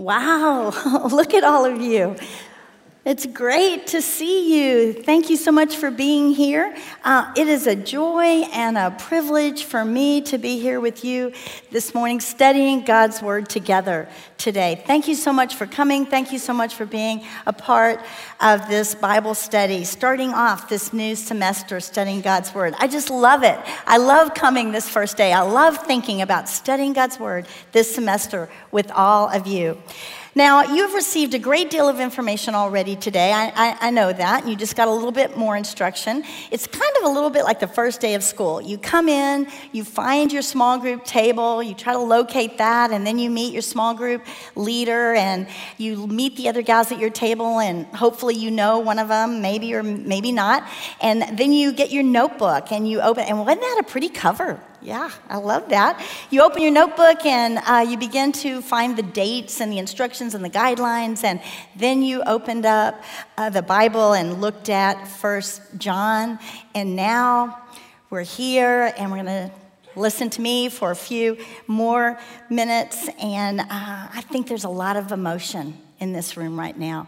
Wow, look at all of you. It's great to see you. Thank you so much for being here. Uh, it is a joy and a privilege for me to be here with you this morning, studying God's Word together today. Thank you so much for coming. Thank you so much for being a part of this Bible study, starting off this new semester studying God's Word. I just love it. I love coming this first day. I love thinking about studying God's Word this semester with all of you. Now, you've received a great deal of information already today. I, I, I, know that. You just got a little bit more instruction. It's kind of a little bit like the first day of school. You come in, you find your small group table, you try to locate that, and then you meet your small group leader, and you meet the other guys at your table, and hopefully you know one of them, maybe or maybe not. And then you get your notebook and you open, and wasn't that a pretty cover? Yeah, I love that. You open your notebook and uh, you begin to find the dates and the instructions and the guidelines, and then you opened up uh, the Bible and looked at First John, and now we're here and we're going to listen to me for a few more minutes, and uh, I think there's a lot of emotion in this room right now.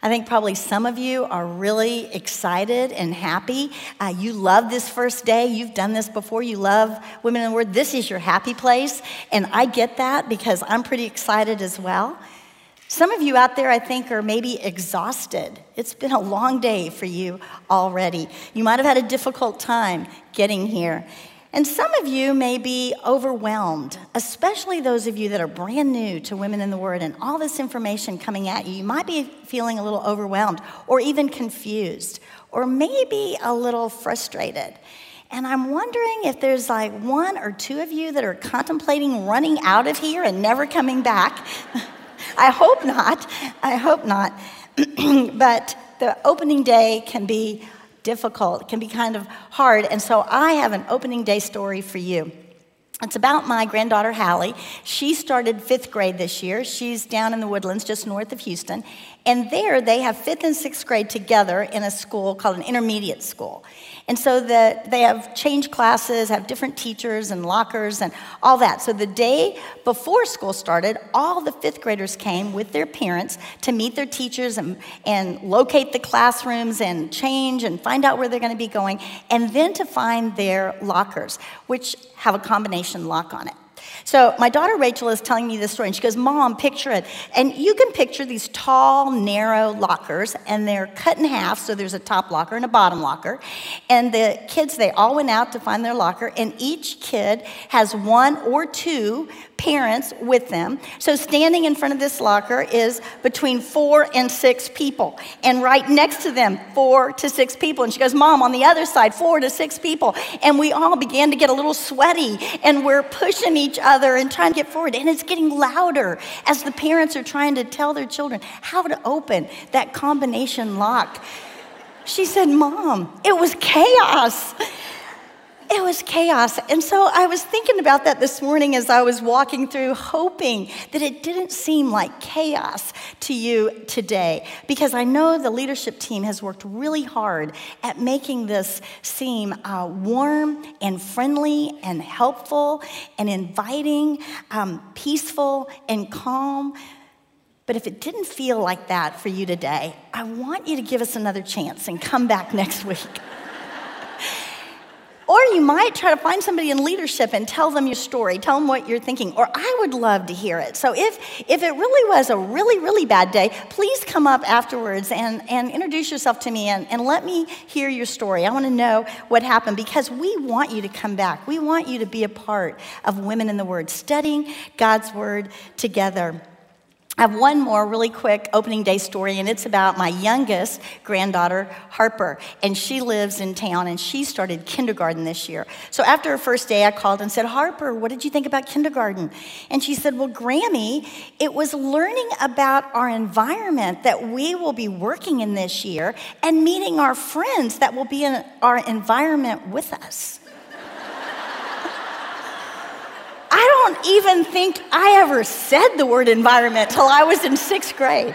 I think probably some of you are really excited and happy. Uh, you love this first day. You've done this before. You love Women in the Word. This is your happy place. And I get that because I'm pretty excited as well. Some of you out there, I think, are maybe exhausted. It's been a long day for you already. You might have had a difficult time getting here. And some of you may be overwhelmed, especially those of you that are brand new to Women in the Word and all this information coming at you. You might be feeling a little overwhelmed or even confused or maybe a little frustrated. And I'm wondering if there's like one or two of you that are contemplating running out of here and never coming back. I hope not. I hope not. but the opening day can be difficult, can be kind of hard. And so I have an opening day story for you. It's about my granddaughter, Hallie. She started fifth grade this year. She's down in the woodlands just north of Houston. And there they have fifth and sixth grade together in a school called an intermediate school. And so that they have changed classes, have different teachers and lockers and all that. So the day before school started, all the fifth graders came with their parents to meet their teachers and, and locate the classrooms and change and find out where they're going to be going, and then to find their lockers, which have a combination lock on it. So my daughter Rachel is telling me this story, and she goes, Mom, picture it. And you can picture these tall, narrow lockers, and they're cut in half, so there's a top locker and a bottom locker. And the kids, they all went out to find their locker, and each kid has one or two parents with them. So standing in front of this locker is between four and six people. And right next to them, four to six people. And she goes, Mom, on the other side, four to six people. And we all began to get a little sweaty and we're pushing each other and trying to get forward. And it's getting louder as the parents are trying to tell their children how to open that combination lock. She said, Mom, it was chaos. It was chaos. And so I was thinking about that this morning as I was walking through, hoping that it didn't seem like chaos to you today, because I know the leadership team has worked really hard at making this seem uh, warm and friendly and helpful and inviting, um, peaceful and calm. But if it didn't feel like that for you today, I want you to give us another chance and come back next week. Or you might try to find somebody in leadership and tell them your story, tell them what you're thinking. Or I would love to hear it. So if, if it really was a really, really bad day, please come up afterwards and, and introduce yourself to me and, and let me hear your story. I want to know what happened because we want you to come back. We want you to be a part of Women in the Word, studying God's Word together. I have one more really quick opening day story, and it's about my youngest granddaughter, Harper. And she lives in town, and she started kindergarten this year. So after her first day, I called and said, Harper, what did you think about kindergarten? And she said, Well, Grammy, it was learning about our environment that we will be working in this year and meeting our friends that will be in our environment with us. I don't even think I ever said the word environment till I was in sixth grade.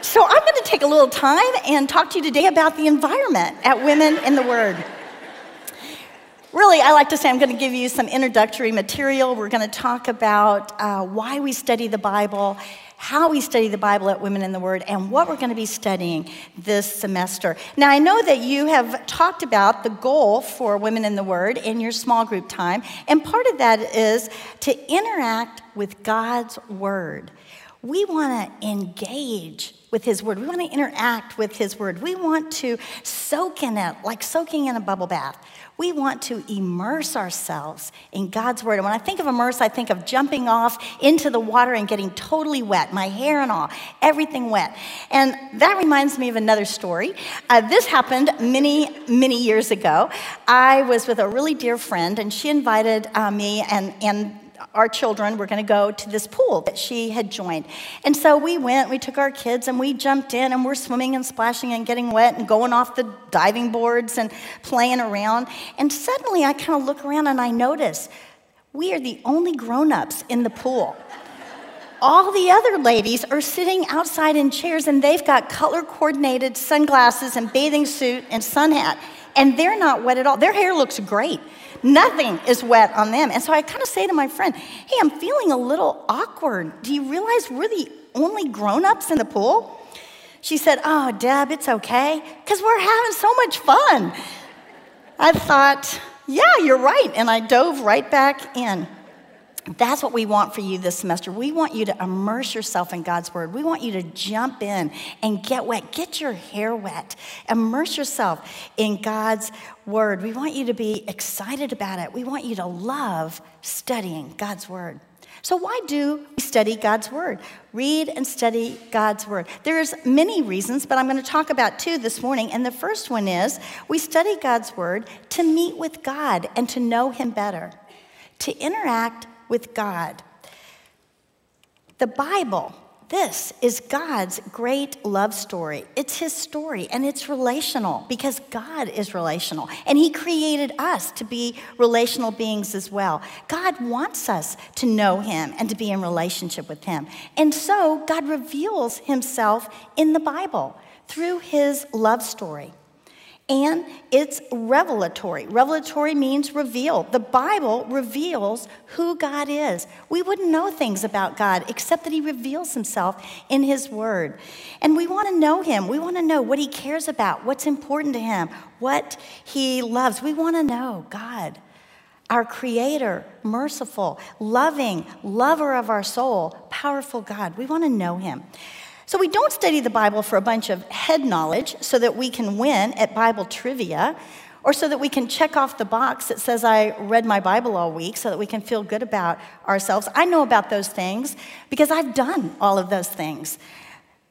So I'm going to take a little time and talk to you today about the environment at Women in the Word. Really, I like to say I'm going to give you some introductory material. We're going to talk about uh, why we study the Bible, how we study the Bible at Women in the Word, and what we're going to be studying this semester. Now, I know that you have talked about the goal for Women in the Word in your small group time, and part of that is to interact with God's Word. We want to engage with His Word. We want to interact with His Word. We want to soak in it like soaking in a bubble bath. We want to immerse ourselves in God's Word. And when I think of immerse, I think of jumping off into the water and getting totally wet, my hair and all, everything wet. And that reminds me of another story. Uh, this happened many, many years ago. I was with a really dear friend, and she invited uh, me and, and our children were going to go to this pool that she had joined. And so we went, we took our kids, and we jumped in, and we're swimming and splashing and getting wet and going off the diving boards and playing around. And suddenly I kind of look around and I notice we are the only grown ups in the pool. All the other ladies are sitting outside in chairs and they've got color coordinated sunglasses and bathing suit and sun hat, and they're not wet at all. Their hair looks great. Nothing is wet on them. And so I kind of say to my friend, hey, I'm feeling a little awkward. Do you realize we're the only grown ups in the pool? She said, oh, Deb, it's okay, because we're having so much fun. I thought, yeah, you're right. And I dove right back in. That's what we want for you this semester. We want you to immerse yourself in God's Word. We want you to jump in and get wet, get your hair wet, immerse yourself in God's Word. We want you to be excited about it. We want you to love studying God's Word. So why do we study God's word? Read and study God's word. There's many reasons, but I'm going to talk about two this morning. And the first one is we study God's word to meet with God and to know him better, to interact with God. The Bible, this is God's great love story. It's His story and it's relational because God is relational and He created us to be relational beings as well. God wants us to know Him and to be in relationship with Him. And so God reveals Himself in the Bible through His love story and it's revelatory. Revelatory means reveal. The Bible reveals who God is. We wouldn't know things about God except that He reveals Himself in His Word. And we want to know Him. We want to know what He cares about, what's important to Him, what He loves. We want to know God, our Creator, merciful, loving, lover of our soul, powerful God. We want to know Him. So we don't study the Bible for a bunch of head knowledge so that we can win at Bible trivia or so that we can check off the box that says I read my Bible all week so that we can feel good about ourselves. I know about those things because I've done all of those things.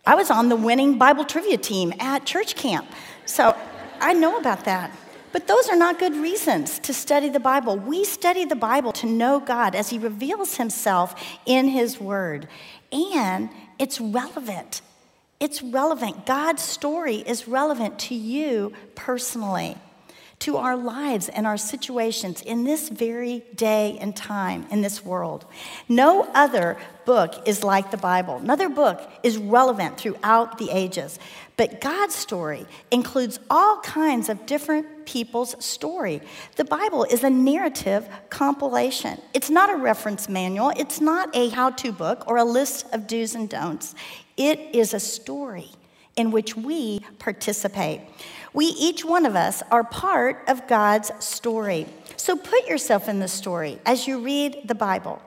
I was on the winning Bible trivia team at church camp. So I know about that. But those are not good reasons to study the Bible. We study the Bible to know God as He reveals Himself in His Word. And it's relevant. It's relevant. God's story is relevant to you personally, to our lives and our situations in this very day and time in this world. No other book is like the Bible. Another book is relevant throughout the ages. But God's story includes all kinds of different people's story. The Bible is a narrative compilation. It's not a reference manual, it's not a how to book or a list of do's and don'ts. It is a story in which we participate. We, each one of us, are part of God's story. So put yourself in the story as you read the Bible.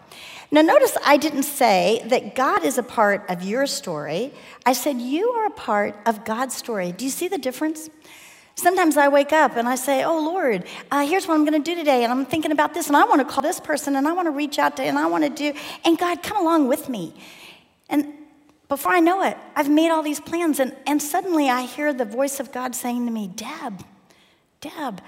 Now, notice I didn't say that God is a part of your story. I said you are a part of God's story. Do you see the difference? Sometimes I wake up and I say, Oh Lord, uh, here's what I'm going to do today. And I'm thinking about this, and I want to call this person, and I want to reach out to, and I want to do. And God, come along with me. And before I know it, I've made all these plans. And, and suddenly I hear the voice of God saying to me, Deb, Deb,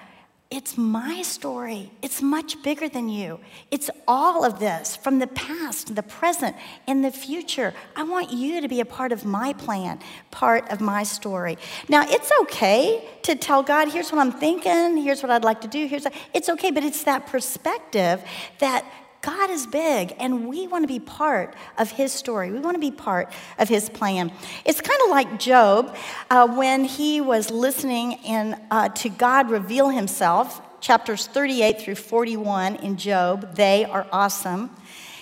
it's my story. It's much bigger than you. It's all of this from the past, the present, and the future. I want you to be a part of my plan, part of my story. Now, it's okay to tell God, here's what I'm thinking, here's what I'd like to do, here's it's okay, but it's that perspective that God is big, and we want to be part of his story. We want to be part of his plan. It's kind of like Job uh, when he was listening in, uh, to God reveal himself chapters 38 through 41 in Job. They are awesome.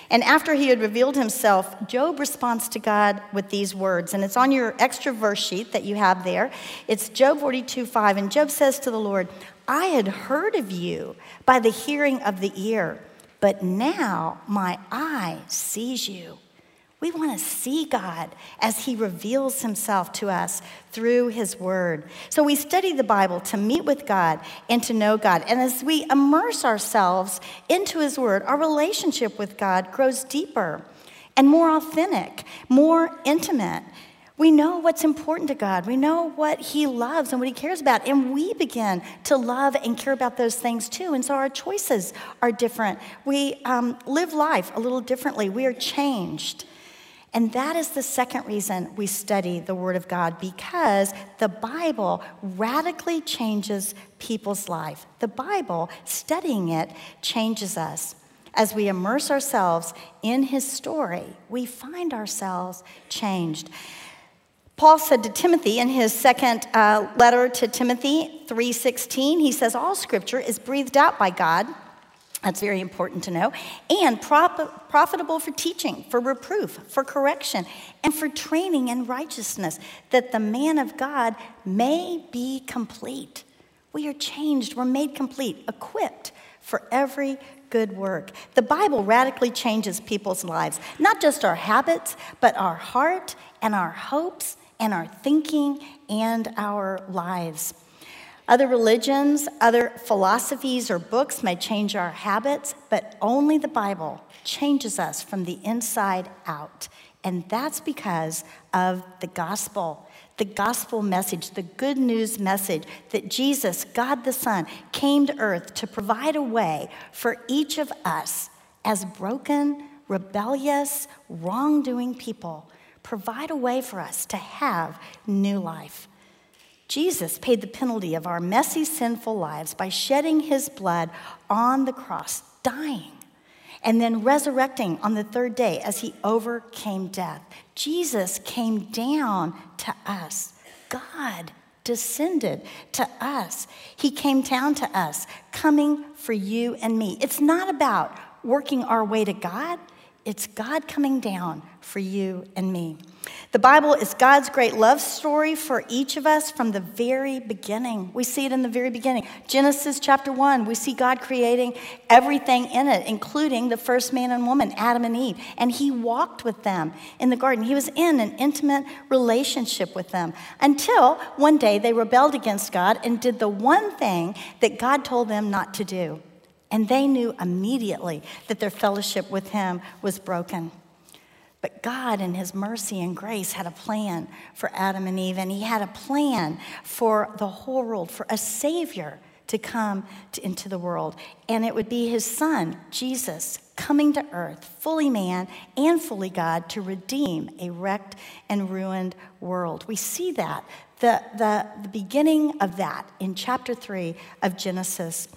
And after he had revealed himself, Job responds to God with these words. And it's on your extra verse sheet that you have there. It's Job 42 5. And Job says to the Lord, I had heard of you by the hearing of the ear, but now my eye sees you. We want to see God as He reveals Himself to us through His Word. So we study the Bible to meet with God and to know God. And as we immerse ourselves into His Word, our relationship with God grows deeper and more authentic, more intimate. We know what's important to God. We know what He loves and what He cares about. And we begin to love and care about those things too. And so our choices are different. We um, live life a little differently. We are changed. And that is the second reason we study the Word of God because the Bible radically changes people's life. The Bible, studying it, changes us. As we immerse ourselves in His story, we find ourselves changed. Paul said to Timothy in his second uh, letter to Timothy 3:16, he says all scripture is breathed out by God that's very important to know. And prop- profitable for teaching, for reproof, for correction, and for training in righteousness, that the man of God may be complete. We are changed, we're made complete, equipped for every good work. The Bible radically changes people's lives, not just our habits, but our heart and our hopes and our thinking and our lives. Other religions, other philosophies, or books may change our habits, but only the Bible changes us from the inside out. And that's because of the gospel, the gospel message, the good news message that Jesus, God the Son, came to earth to provide a way for each of us as broken, rebellious, wrongdoing people, provide a way for us to have new life. Jesus paid the penalty of our messy, sinful lives by shedding his blood on the cross, dying, and then resurrecting on the third day as he overcame death. Jesus came down to us. God descended to us. He came down to us, coming for you and me. It's not about working our way to God, it's God coming down for you and me. The Bible is God's great love story for each of us from the very beginning. We see it in the very beginning. Genesis chapter 1, we see God creating everything in it, including the first man and woman, Adam and Eve. And He walked with them in the garden. He was in an intimate relationship with them until one day they rebelled against God and did the one thing that God told them not to do. And they knew immediately that their fellowship with Him was broken. But God, in His mercy and grace, had a plan for Adam and Eve, and He had a plan for the whole world, for a Savior to come to, into the world. And it would be His Son, Jesus, coming to earth, fully man and fully God, to redeem a wrecked and ruined world. We see that, the, the, the beginning of that in chapter 3 of Genesis.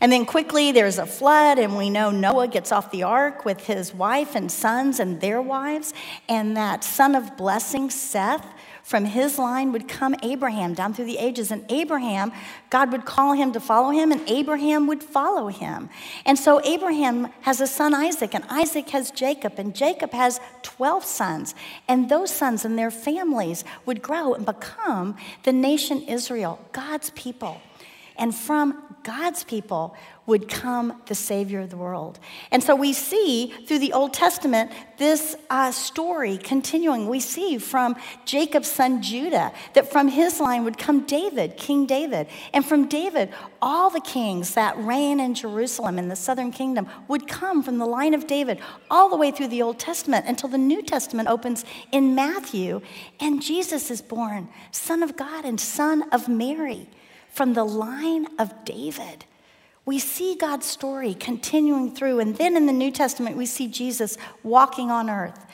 And then quickly there's a flood, and we know Noah gets off the ark with his wife and sons and their wives. And that son of blessing, Seth, from his line would come Abraham down through the ages. And Abraham, God would call him to follow him, and Abraham would follow him. And so Abraham has a son, Isaac, and Isaac has Jacob, and Jacob has 12 sons. And those sons and their families would grow and become the nation Israel, God's people. And from God's people would come the Savior of the world. And so we see through the Old Testament this uh, story continuing. We see from Jacob's son Judah that from his line would come David, King David. And from David, all the kings that reign in Jerusalem in the southern kingdom would come from the line of David all the way through the Old Testament until the New Testament opens in Matthew. And Jesus is born, Son of God and Son of Mary from the line of David. We see God's story continuing through. And then in the New Testament, we see Jesus walking on earth,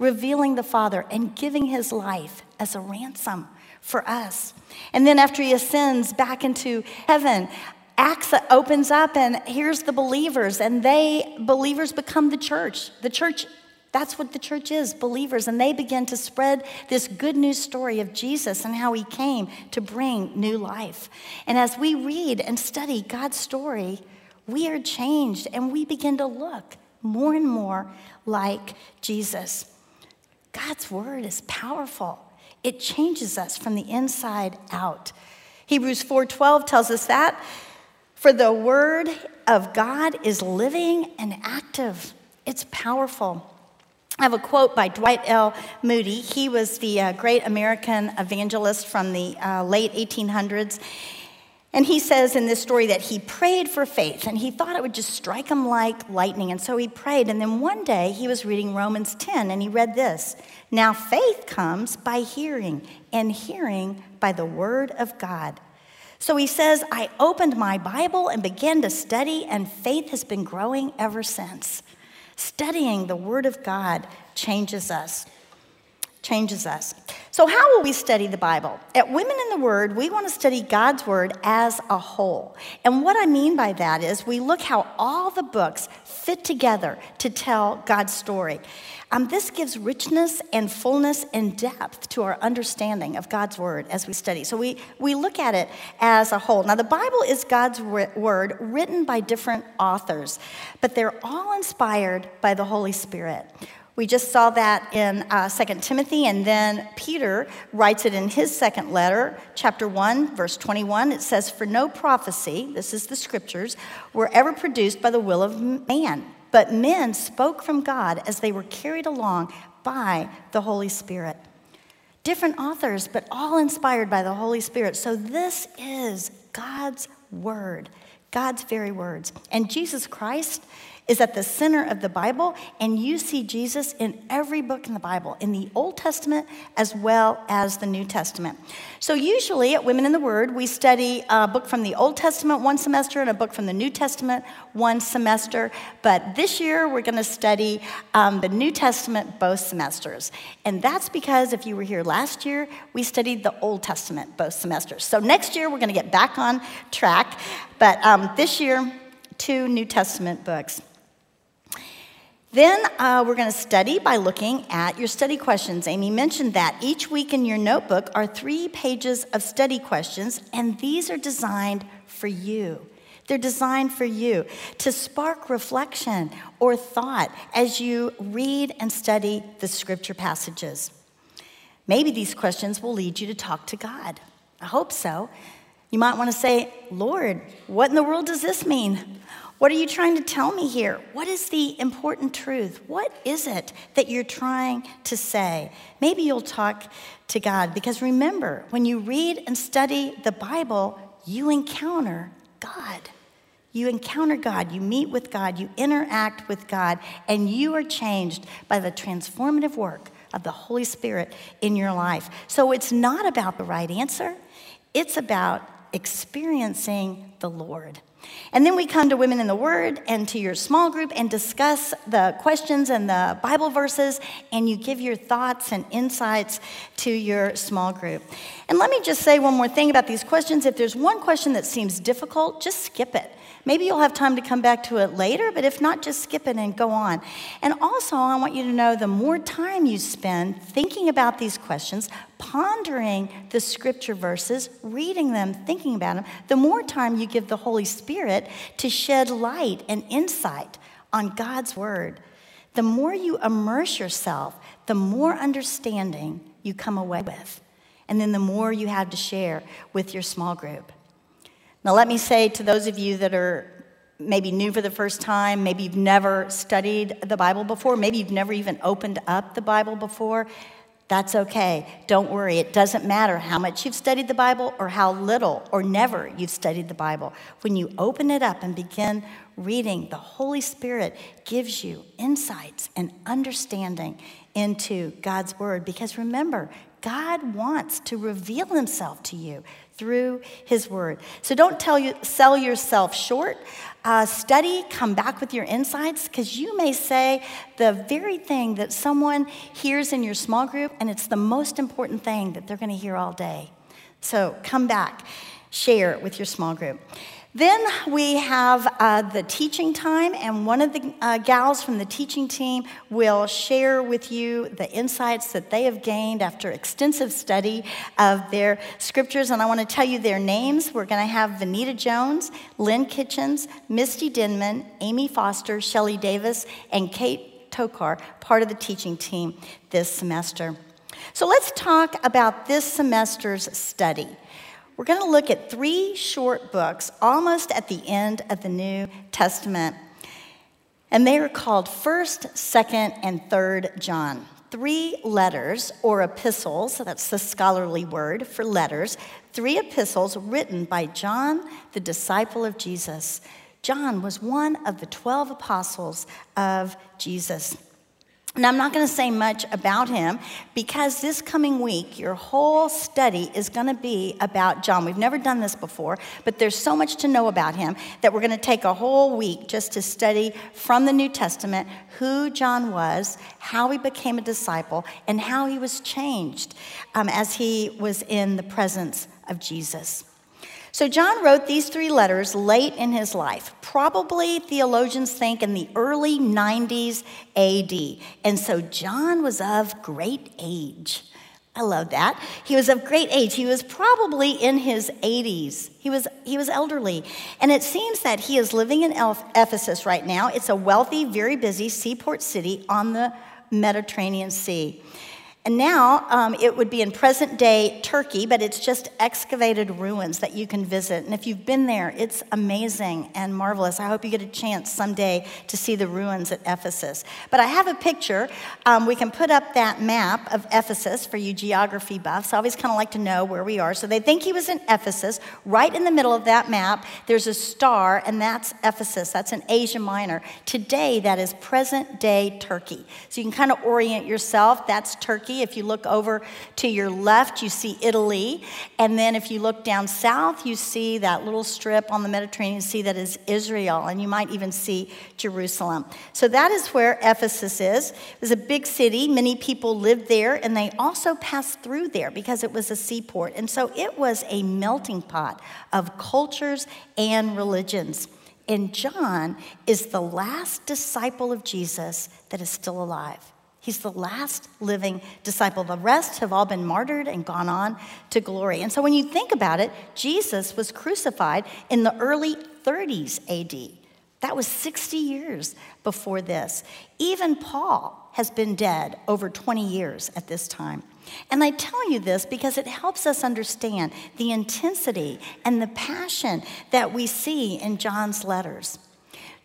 revealing the Father and giving his life as a ransom for us. And then after he ascends back into heaven, Acts opens up, and here's the believers, and they, believers, become the church. The church That's what the church is, believers. And they begin to spread this good news story of Jesus and how he came to bring new life. And as we read and study God's story, we are changed and we begin to look more and more like Jesus. God's word is powerful. It changes us from the inside out. Hebrews 4:12 tells us that for the word of God is living and active. It's powerful. I have a quote by Dwight L. Moody. He was the uh, great American evangelist from the uh, late 1800s. And he says in this story that he prayed for faith and he thought it would just strike him like lightning. And so he prayed. And then one day he was reading Romans 10 and he read this Now faith comes by hearing, and hearing by the word of God. So he says, I opened my Bible and began to study, and faith has been growing ever since. Studying the Word of God changes us. Changes us. So, how will we study the Bible? At Women in the Word, we want to study God's Word as a whole. And what I mean by that is we look how all the books fit together to tell God's story. Um, this gives richness and fullness and depth to our understanding of God's word as we study. So we, we look at it as a whole. Now, the Bible is God's word written by different authors, but they're all inspired by the Holy Spirit. We just saw that in uh, 2 Timothy, and then Peter writes it in his second letter, chapter 1, verse 21. It says, For no prophecy, this is the scriptures, were ever produced by the will of man but men spoke from God as they were carried along by the Holy Spirit. Different authors, but all inspired by the Holy Spirit. So this is God's word, God's very words. And Jesus Christ is at the center of the Bible, and you see Jesus in every book in the Bible, in the Old Testament as well as the New Testament. So, usually at Women in the Word, we study a book from the Old Testament one semester and a book from the New Testament one semester. But this year, we're going to study um, the New Testament both semesters. And that's because if you were here last year, we studied the Old Testament both semesters. So, next year, we're going to get back on track. But um, this year, two New Testament books. Then uh, we're going to study by looking at your study questions. Amy mentioned that. Each week in your notebook are three pages of study questions, and these are designed for you. They're designed for you to spark reflection or thought as you read and study the scripture passages. Maybe these questions will lead you to talk to God. I hope so. You might want to say, Lord, what in the world does this mean? What are you trying to tell me here? What is the important truth? What is it that you're trying to say? Maybe you'll talk to God because remember, when you read and study the Bible, you encounter God. You encounter God, you meet with God, you interact with God, and you are changed by the transformative work of the Holy Spirit in your life. So it's not about the right answer, it's about experiencing the Lord. And then we come to Women in the Word and to your small group and discuss the questions and the Bible verses, and you give your thoughts and insights to your small group. And let me just say one more thing about these questions. If there's one question that seems difficult, just skip it. Maybe you'll have time to come back to it later, but if not, just skip it and go on. And also, I want you to know the more time you spend thinking about these questions, pondering the scripture verses, reading them, thinking about them, the more time you give the Holy Spirit to shed light and insight on God's word. The more you immerse yourself, the more understanding you come away with. And then the more you have to share with your small group. Now, let me say to those of you that are maybe new for the first time, maybe you've never studied the Bible before, maybe you've never even opened up the Bible before, that's okay. Don't worry. It doesn't matter how much you've studied the Bible or how little or never you've studied the Bible. When you open it up and begin reading, the Holy Spirit gives you insights and understanding into God's Word. Because remember, God wants to reveal Himself to you through His Word. So don't tell you, sell yourself short. Uh, study, come back with your insights, because you may say the very thing that someone hears in your small group, and it's the most important thing that they're going to hear all day. So come back, share it with your small group. Then we have uh, the teaching time, and one of the uh, gals from the teaching team will share with you the insights that they have gained after extensive study of their scriptures. And I want to tell you their names. We're going to have Vanita Jones, Lynn Kitchens, Misty Denman, Amy Foster, Shelley Davis, and Kate Tokar, part of the teaching team this semester. So let's talk about this semester's study. We're going to look at three short books almost at the end of the New Testament. And they are called 1st, 2nd, and 3rd John. Three letters or epistles, that's the scholarly word for letters, three epistles written by John, the disciple of Jesus. John was one of the 12 apostles of Jesus. Now, I'm not going to say much about him because this coming week, your whole study is going to be about John. We've never done this before, but there's so much to know about him that we're going to take a whole week just to study from the New Testament who John was, how he became a disciple, and how he was changed um, as he was in the presence of Jesus. So, John wrote these three letters late in his life, probably theologians think in the early 90s AD. And so, John was of great age. I love that. He was of great age. He was probably in his 80s. He was, he was elderly. And it seems that he is living in Ephesus right now. It's a wealthy, very busy seaport city on the Mediterranean Sea. And now um, it would be in present day Turkey, but it's just excavated ruins that you can visit. And if you've been there, it's amazing and marvelous. I hope you get a chance someday to see the ruins at Ephesus. But I have a picture. Um, we can put up that map of Ephesus for you geography buffs. I always kind of like to know where we are. So they think he was in Ephesus. Right in the middle of that map, there's a star, and that's Ephesus. That's in Asia Minor. Today, that is present day Turkey. So you can kind of orient yourself. That's Turkey. If you look over to your left, you see Italy. And then if you look down south, you see that little strip on the Mediterranean Sea that is Israel. And you might even see Jerusalem. So that is where Ephesus is. It was a big city. Many people lived there, and they also passed through there because it was a seaport. And so it was a melting pot of cultures and religions. And John is the last disciple of Jesus that is still alive. He's the last living disciple. The rest have all been martyred and gone on to glory. And so when you think about it, Jesus was crucified in the early 30s AD. That was 60 years before this. Even Paul has been dead over 20 years at this time. And I tell you this because it helps us understand the intensity and the passion that we see in John's letters.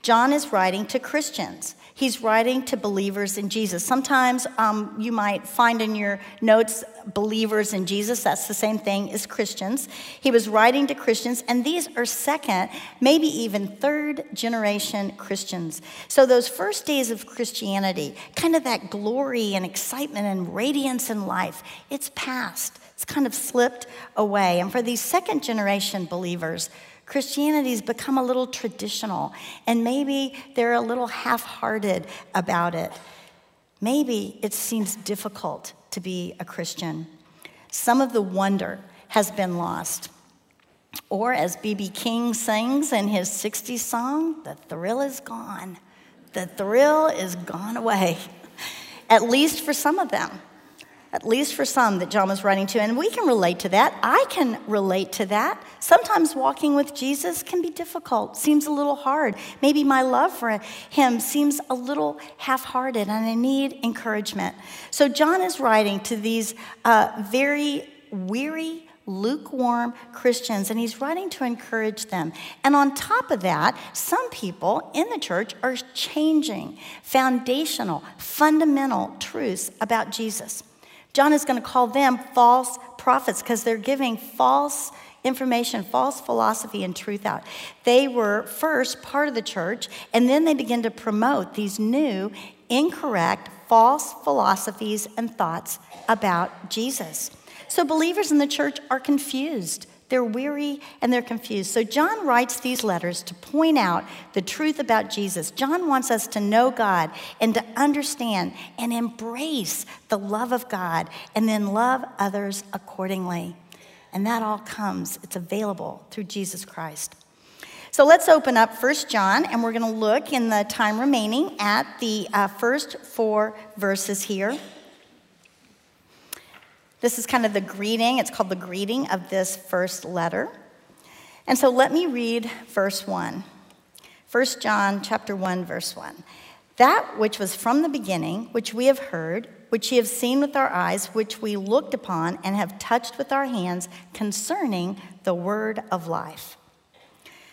John is writing to Christians. He's writing to believers in Jesus. Sometimes um, you might find in your notes believers in Jesus. That's the same thing as Christians. He was writing to Christians, and these are second, maybe even third generation Christians. So, those first days of Christianity, kind of that glory and excitement and radiance in life, it's past. It's kind of slipped away. And for these second generation believers, Christianity's become a little traditional, and maybe they're a little half hearted about it. Maybe it seems difficult to be a Christian. Some of the wonder has been lost. Or, as B.B. King sings in his 60s song, the thrill is gone. The thrill is gone away, at least for some of them at least for some that John was writing to. And we can relate to that. I can relate to that. Sometimes walking with Jesus can be difficult, seems a little hard. Maybe my love for him seems a little half hearted, and I need encouragement. So, John is writing to these uh, very weary, lukewarm Christians, and he's writing to encourage them. And on top of that, some people in the church are changing foundational, fundamental truths about Jesus. John is going to call them false prophets because they're giving false information, false philosophy, and truth out. They were first part of the church, and then they begin to promote these new, incorrect, false philosophies and thoughts about Jesus. So believers in the church are confused. They're weary and they're confused. So, John writes these letters to point out the truth about Jesus. John wants us to know God and to understand and embrace the love of God and then love others accordingly. And that all comes, it's available through Jesus Christ. So let's open up First John, and we're going to look in the time remaining at the uh, first four verses here. This is kind of the greeting. It's called the greeting of this first letter. And so let me read verse 1. 1 John chapter 1 verse 1. That which was from the beginning, which we have heard, which we have seen with our eyes, which we looked upon and have touched with our hands concerning the word of life.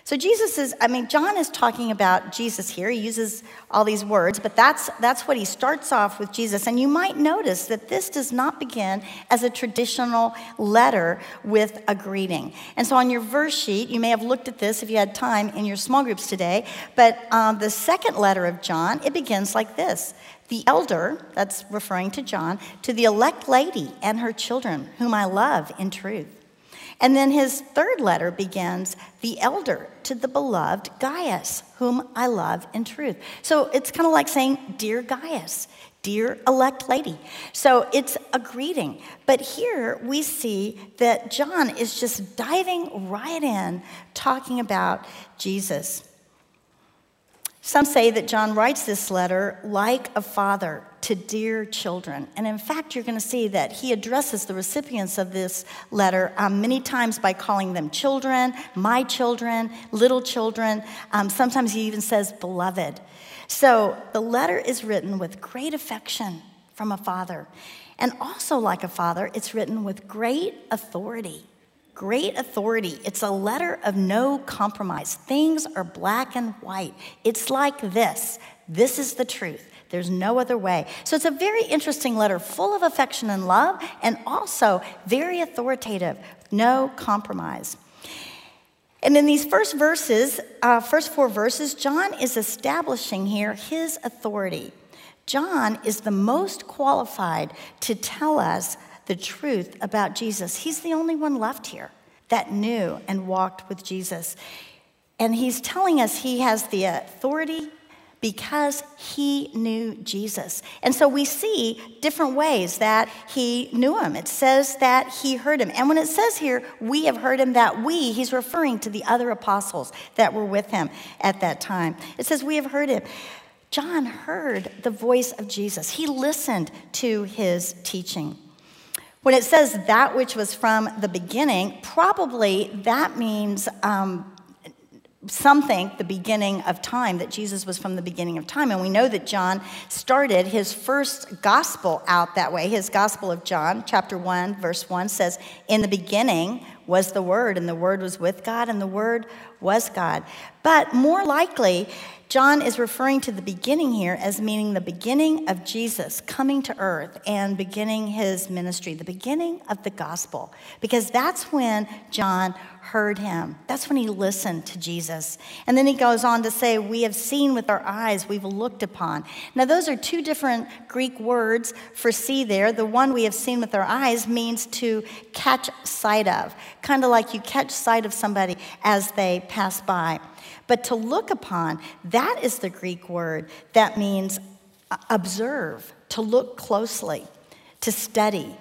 So Jesus is, I mean, John is talking about Jesus here. He uses all these words, but that's, that's what he starts off with Jesus. And you might notice that this does not begin as a traditional letter with a greeting. And so on your verse sheet, you may have looked at this if you had time in your small groups today, but um, the second letter of John, it begins like this. The elder, that's referring to John, to the elect lady and her children, whom I love in truth. And then his third letter begins, the elder to the beloved Gaius, whom I love in truth. So it's kind of like saying, Dear Gaius, dear elect lady. So it's a greeting. But here we see that John is just diving right in, talking about Jesus. Some say that John writes this letter like a father to dear children. And in fact, you're going to see that he addresses the recipients of this letter um, many times by calling them children, my children, little children. Um, sometimes he even says beloved. So the letter is written with great affection from a father. And also, like a father, it's written with great authority great authority. It's a letter of no compromise. Things are black and white. It's like this this is the truth. There's no other way. So it's a very interesting letter, full of affection and love, and also very authoritative, no compromise. And in these first verses, uh, first four verses, John is establishing here his authority. John is the most qualified to tell us the truth about Jesus. He's the only one left here that knew and walked with Jesus. And he's telling us he has the authority because he knew Jesus. And so we see different ways that he knew him. It says that he heard him. And when it says here, we have heard him, that we, he's referring to the other apostles that were with him at that time. It says, we have heard him. John heard the voice of Jesus, he listened to his teaching. When it says that which was from the beginning, probably that means um, some think the beginning of time, that Jesus was from the beginning of time. And we know that John started his first gospel out that way. His gospel of John, chapter 1, verse 1 says, In the beginning was the Word, and the Word was with God, and the Word was God. But more likely, John is referring to the beginning here as meaning the beginning of Jesus coming to earth and beginning his ministry, the beginning of the gospel, because that's when John heard him. That's when he listened to Jesus. And then he goes on to say, We have seen with our eyes, we've looked upon. Now, those are two different Greek words for see there. The one we have seen with our eyes means to catch sight of, kind of like you catch sight of somebody as they pass by. But to look upon, that is the Greek word that means uh, observe, to look closely, to study.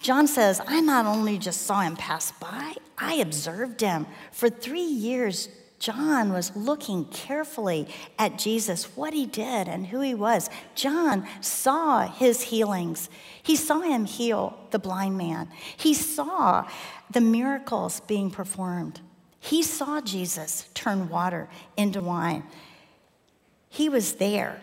John says, I not only just saw him pass by, I observed him. For three years, John was looking carefully at Jesus, what he did and who he was. John saw his healings. He saw him heal the blind man, he saw the miracles being performed. He saw Jesus turn water into wine. He was there.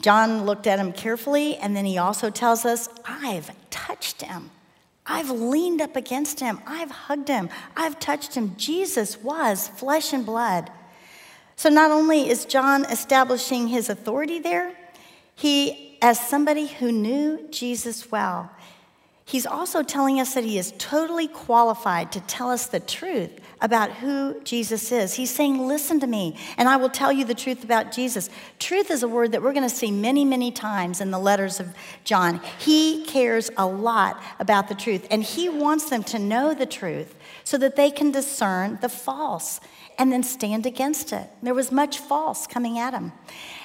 John looked at him carefully, and then he also tells us, I've touched him. I've leaned up against him. I've hugged him. I've touched him. Jesus was flesh and blood. So not only is John establishing his authority there, he, as somebody who knew Jesus well, He's also telling us that he is totally qualified to tell us the truth about who Jesus is. He's saying, Listen to me, and I will tell you the truth about Jesus. Truth is a word that we're going to see many, many times in the letters of John. He cares a lot about the truth, and he wants them to know the truth so that they can discern the false and then stand against it. There was much false coming at him.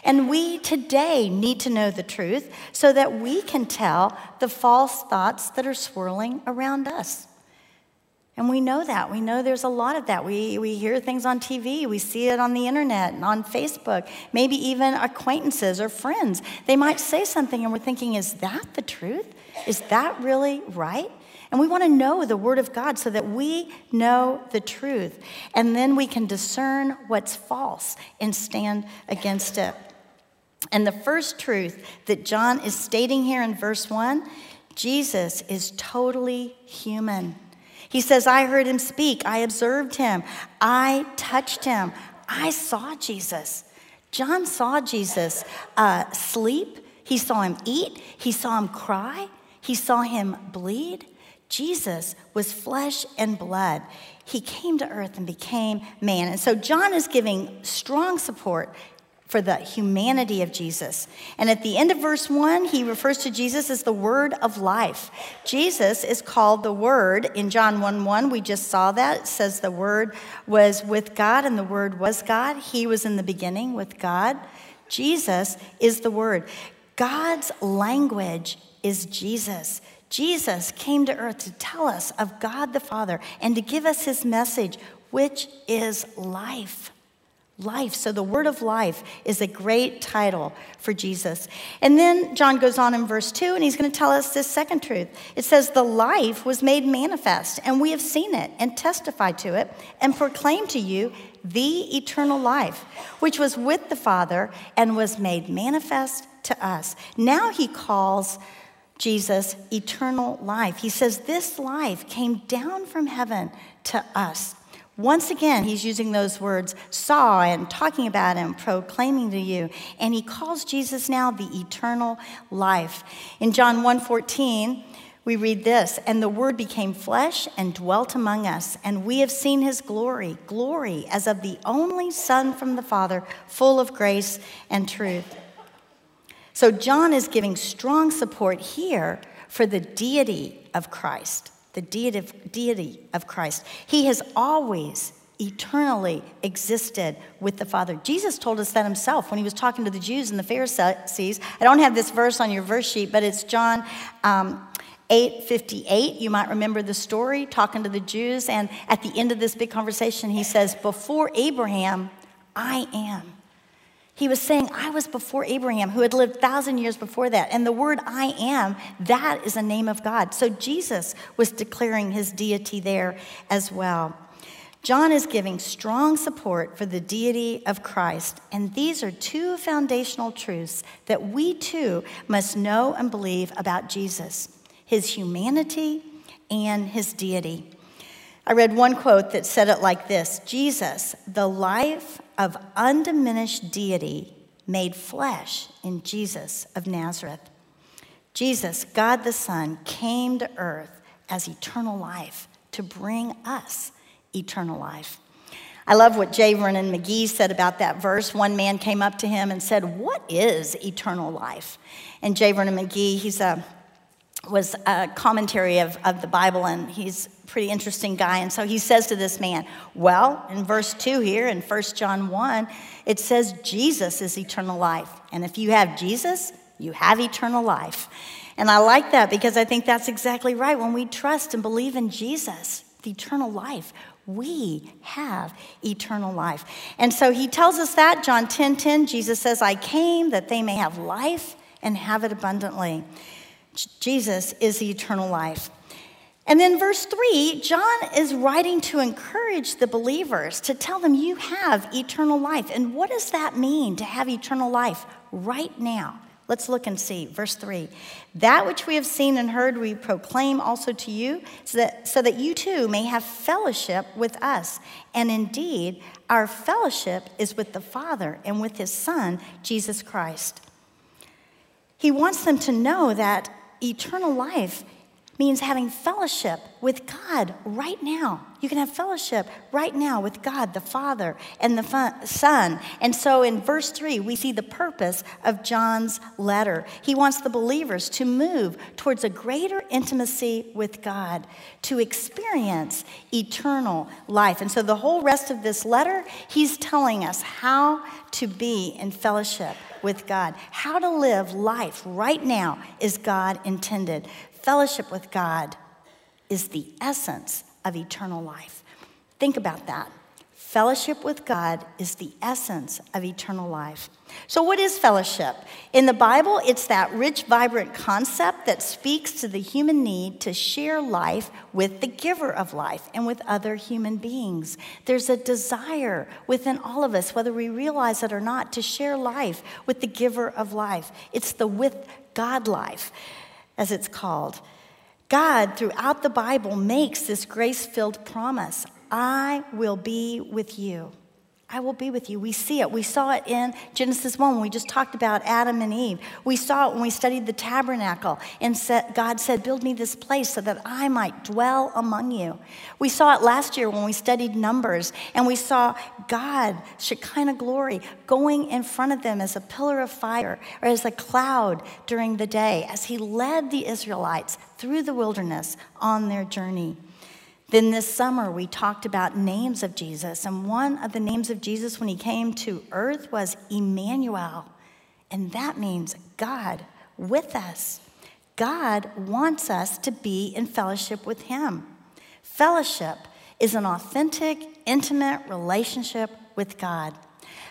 And we today need to know the truth so that we can tell the false thoughts that are swirling around us. And we know that. We know there's a lot of that. We, we hear things on TV, we see it on the internet and on Facebook, maybe even acquaintances or friends. They might say something and we're thinking, is that the truth? Is that really right? And we want to know the Word of God so that we know the truth. And then we can discern what's false and stand against it. And the first truth that John is stating here in verse 1 Jesus is totally human. He says, I heard him speak, I observed him, I touched him, I saw Jesus. John saw Jesus uh, sleep, he saw him eat, he saw him cry, he saw him bleed. Jesus was flesh and blood. He came to earth and became man. And so John is giving strong support for the humanity of Jesus. And at the end of verse 1, he refers to Jesus as the word of life. Jesus is called the word in John 1 1. We just saw that. It says the word was with God and the word was God. He was in the beginning with God. Jesus is the word. God's language is Jesus. Jesus came to earth to tell us of God the Father and to give us his message, which is life life. So the word of life is a great title for Jesus. And then John goes on in verse 2 and he's going to tell us this second truth. It says, The life was made manifest, and we have seen it and testified to it and proclaimed to you the eternal life, which was with the Father and was made manifest to us. Now he calls Jesus eternal life. He says, This life came down from heaven to us. Once again, he's using those words, saw and talking about him, proclaiming to you. And he calls Jesus now the eternal life. In John 1:14, we read this, and the word became flesh and dwelt among us, and we have seen his glory, glory as of the only Son from the Father, full of grace and truth. So John is giving strong support here for the deity of Christ the deity of Christ. He has always eternally existed with the Father. Jesus told us that himself when he was talking to the Jews and the Pharisees. I don't have this verse on your verse sheet, but it's John um, 8 58. You might remember the story talking to the Jews. And at the end of this big conversation, he says, Before Abraham, I am. He was saying, I was before Abraham, who had lived thousand years before that. And the word I am, that is a name of God. So Jesus was declaring his deity there as well. John is giving strong support for the deity of Christ. And these are two foundational truths that we too must know and believe about Jesus his humanity and his deity. I read one quote that said it like this Jesus, the life of undiminished deity made flesh in Jesus of Nazareth. Jesus, God the Son, came to earth as eternal life to bring us eternal life. I love what J. Vernon McGee said about that verse. One man came up to him and said, What is eternal life? And J. Vernon McGee, he's a was a commentary of, of the Bible, and he's pretty interesting guy. And so he says to this man, Well, in verse 2 here, in 1 John 1, it says Jesus is eternal life. And if you have Jesus, you have eternal life. And I like that because I think that's exactly right. When we trust and believe in Jesus, the eternal life, we have eternal life. And so he tells us that, John 10 10, Jesus says, I came that they may have life and have it abundantly. Jesus is the eternal life. And then, verse 3, John is writing to encourage the believers, to tell them you have eternal life. And what does that mean to have eternal life right now? Let's look and see. Verse 3 That which we have seen and heard, we proclaim also to you, so that, so that you too may have fellowship with us. And indeed, our fellowship is with the Father and with his Son, Jesus Christ. He wants them to know that eternal life means having fellowship with God right now. You can have fellowship right now with God, the Father, and the Son. And so in verse 3, we see the purpose of John's letter. He wants the believers to move towards a greater intimacy with God, to experience eternal life. And so the whole rest of this letter, he's telling us how to be in fellowship with God, how to live life right now as God intended. Fellowship with God is the essence of eternal life. Think about that. Fellowship with God is the essence of eternal life. So, what is fellowship? In the Bible, it's that rich, vibrant concept that speaks to the human need to share life with the giver of life and with other human beings. There's a desire within all of us, whether we realize it or not, to share life with the giver of life. It's the with God life, as it's called. God, throughout the Bible, makes this grace filled promise I will be with you. I will be with you. We see it. We saw it in Genesis 1 when we just talked about Adam and Eve. We saw it when we studied the tabernacle and said, God said, Build me this place so that I might dwell among you. We saw it last year when we studied Numbers and we saw God, Shekinah glory, going in front of them as a pillar of fire or as a cloud during the day as he led the Israelites through the wilderness on their journey. Then this summer, we talked about names of Jesus, and one of the names of Jesus when he came to earth was Emmanuel, and that means God with us. God wants us to be in fellowship with him. Fellowship is an authentic, intimate relationship with God.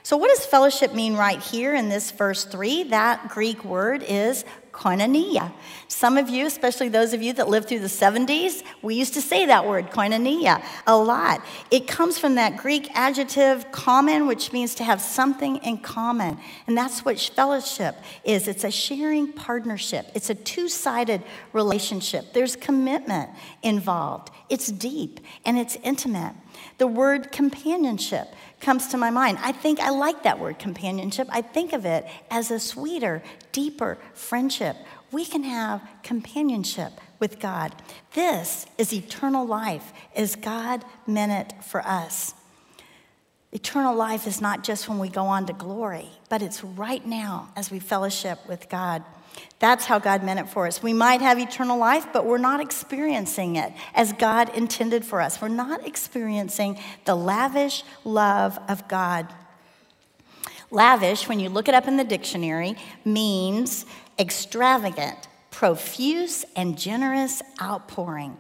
So, what does fellowship mean right here in this verse 3? That Greek word is koinonia. Some of you, especially those of you that lived through the 70s, we used to say that word, koinonia, a lot. It comes from that Greek adjective common, which means to have something in common. And that's what fellowship is it's a sharing partnership, it's a two sided relationship. There's commitment involved, it's deep and it's intimate. The word companionship comes to my mind. I think I like that word companionship. I think of it as a sweeter, deeper friendship. We can have companionship with God. This is eternal life as God meant it for us. Eternal life is not just when we go on to glory, but it's right now as we fellowship with God. That's how God meant it for us. We might have eternal life, but we're not experiencing it as God intended for us. We're not experiencing the lavish love of God. Lavish, when you look it up in the dictionary, means extravagant, profuse, and generous outpouring.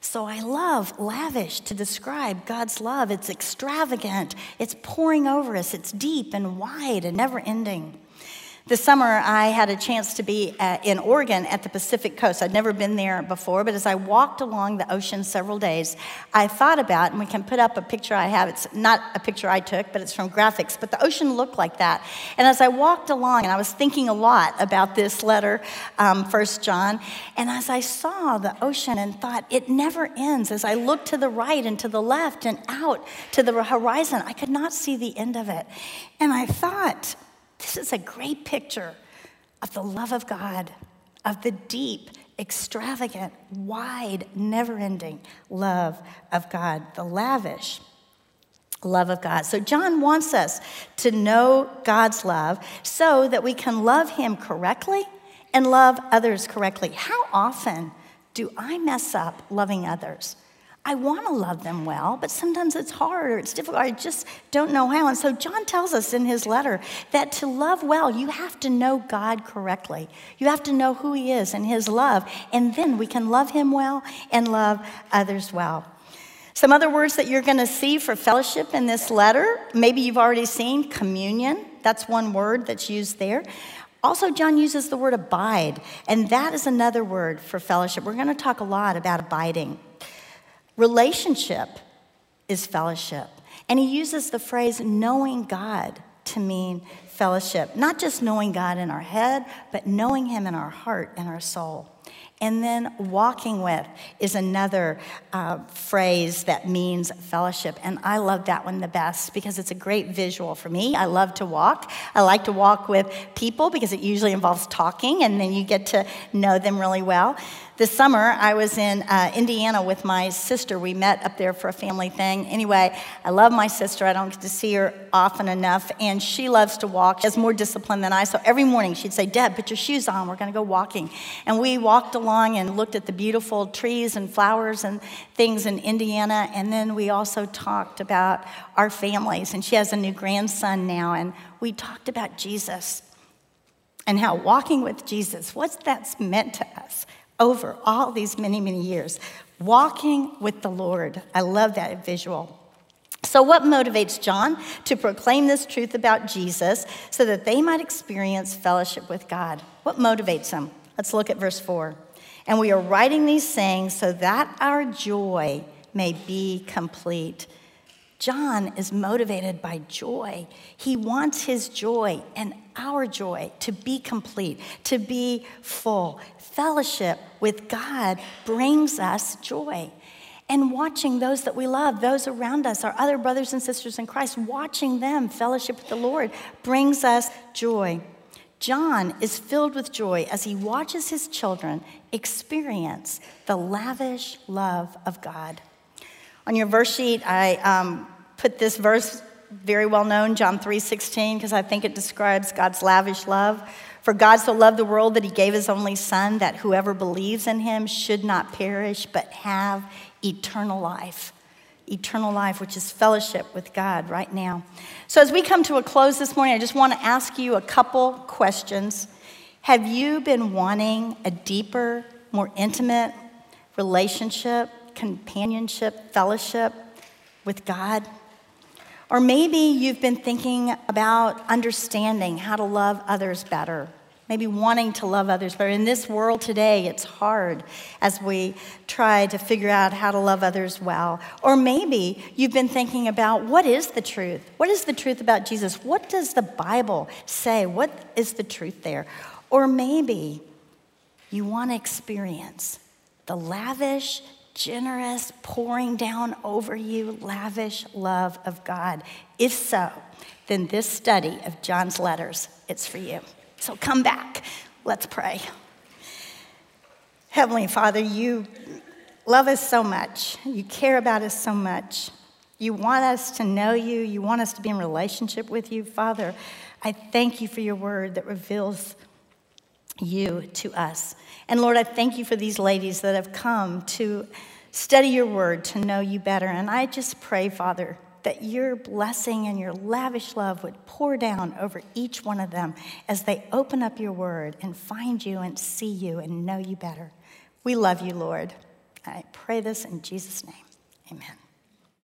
So I love lavish to describe God's love. It's extravagant, it's pouring over us, it's deep and wide and never ending. This summer, I had a chance to be uh, in Oregon at the Pacific coast. I'd never been there before, but as I walked along the ocean several days, I thought about, and we can put up a picture I have. It's not a picture I took, but it's from graphics, but the ocean looked like that. And as I walked along, and I was thinking a lot about this letter, um, First John, and as I saw the ocean and thought, it never ends. As I looked to the right and to the left and out to the horizon, I could not see the end of it. And I thought, this is a great picture of the love of God, of the deep, extravagant, wide, never ending love of God, the lavish love of God. So, John wants us to know God's love so that we can love Him correctly and love others correctly. How often do I mess up loving others? I want to love them well, but sometimes it's hard or it's difficult. I just don't know how. And so John tells us in his letter that to love well, you have to know God correctly. You have to know who He is and His love, and then we can love Him well and love others well. Some other words that you're going to see for fellowship in this letter, maybe you've already seen communion. That's one word that's used there. Also, John uses the word abide, and that is another word for fellowship. We're going to talk a lot about abiding. Relationship is fellowship. And he uses the phrase knowing God to mean fellowship, not just knowing God in our head, but knowing Him in our heart and our soul. And then walking with is another uh, phrase that means fellowship. And I love that one the best because it's a great visual for me. I love to walk. I like to walk with people because it usually involves talking and then you get to know them really well. This summer, I was in uh, Indiana with my sister. We met up there for a family thing. Anyway, I love my sister. I don't get to see her often enough, and she loves to walk. She has more discipline than I, so every morning she'd say, Deb, put your shoes on. We're going to go walking. And we walked along and looked at the beautiful trees and flowers and things in Indiana, and then we also talked about our families. And she has a new grandson now, and we talked about Jesus and how walking with Jesus, what's that's meant to us over all these many, many years, walking with the Lord. I love that visual. So, what motivates John to proclaim this truth about Jesus so that they might experience fellowship with God? What motivates him? Let's look at verse 4. And we are writing these things so that our joy may be complete. John is motivated by joy. He wants his joy and our joy to be complete, to be full. Fellowship with God brings us joy. And watching those that we love, those around us, our other brothers and sisters in Christ, watching them fellowship with the Lord brings us joy. John is filled with joy as he watches his children experience the lavish love of God. On your verse sheet, I um, put this verse very well known, John 3:16, because I think it describes God's lavish love. For God so loved the world that he gave his only son that whoever believes in him should not perish but have eternal life. Eternal life, which is fellowship with God right now. So, as we come to a close this morning, I just want to ask you a couple questions. Have you been wanting a deeper, more intimate relationship, companionship, fellowship with God? Or maybe you've been thinking about understanding how to love others better, maybe wanting to love others better. In this world today, it's hard as we try to figure out how to love others well. Or maybe you've been thinking about what is the truth? What is the truth about Jesus? What does the Bible say? What is the truth there? Or maybe you want to experience the lavish generous, pouring down over you, lavish love of God? If so, then this study of John's letters, it's for you. So come back. Let's pray. Heavenly Father, you love us so much. You care about us so much. You want us to know you. You want us to be in relationship with you. Father, I thank you for your word that reveals you to us. And Lord, I thank you for these ladies that have come to study your word, to know you better. And I just pray, Father, that your blessing and your lavish love would pour down over each one of them as they open up your word and find you and see you and know you better. We love you, Lord. I pray this in Jesus' name. Amen.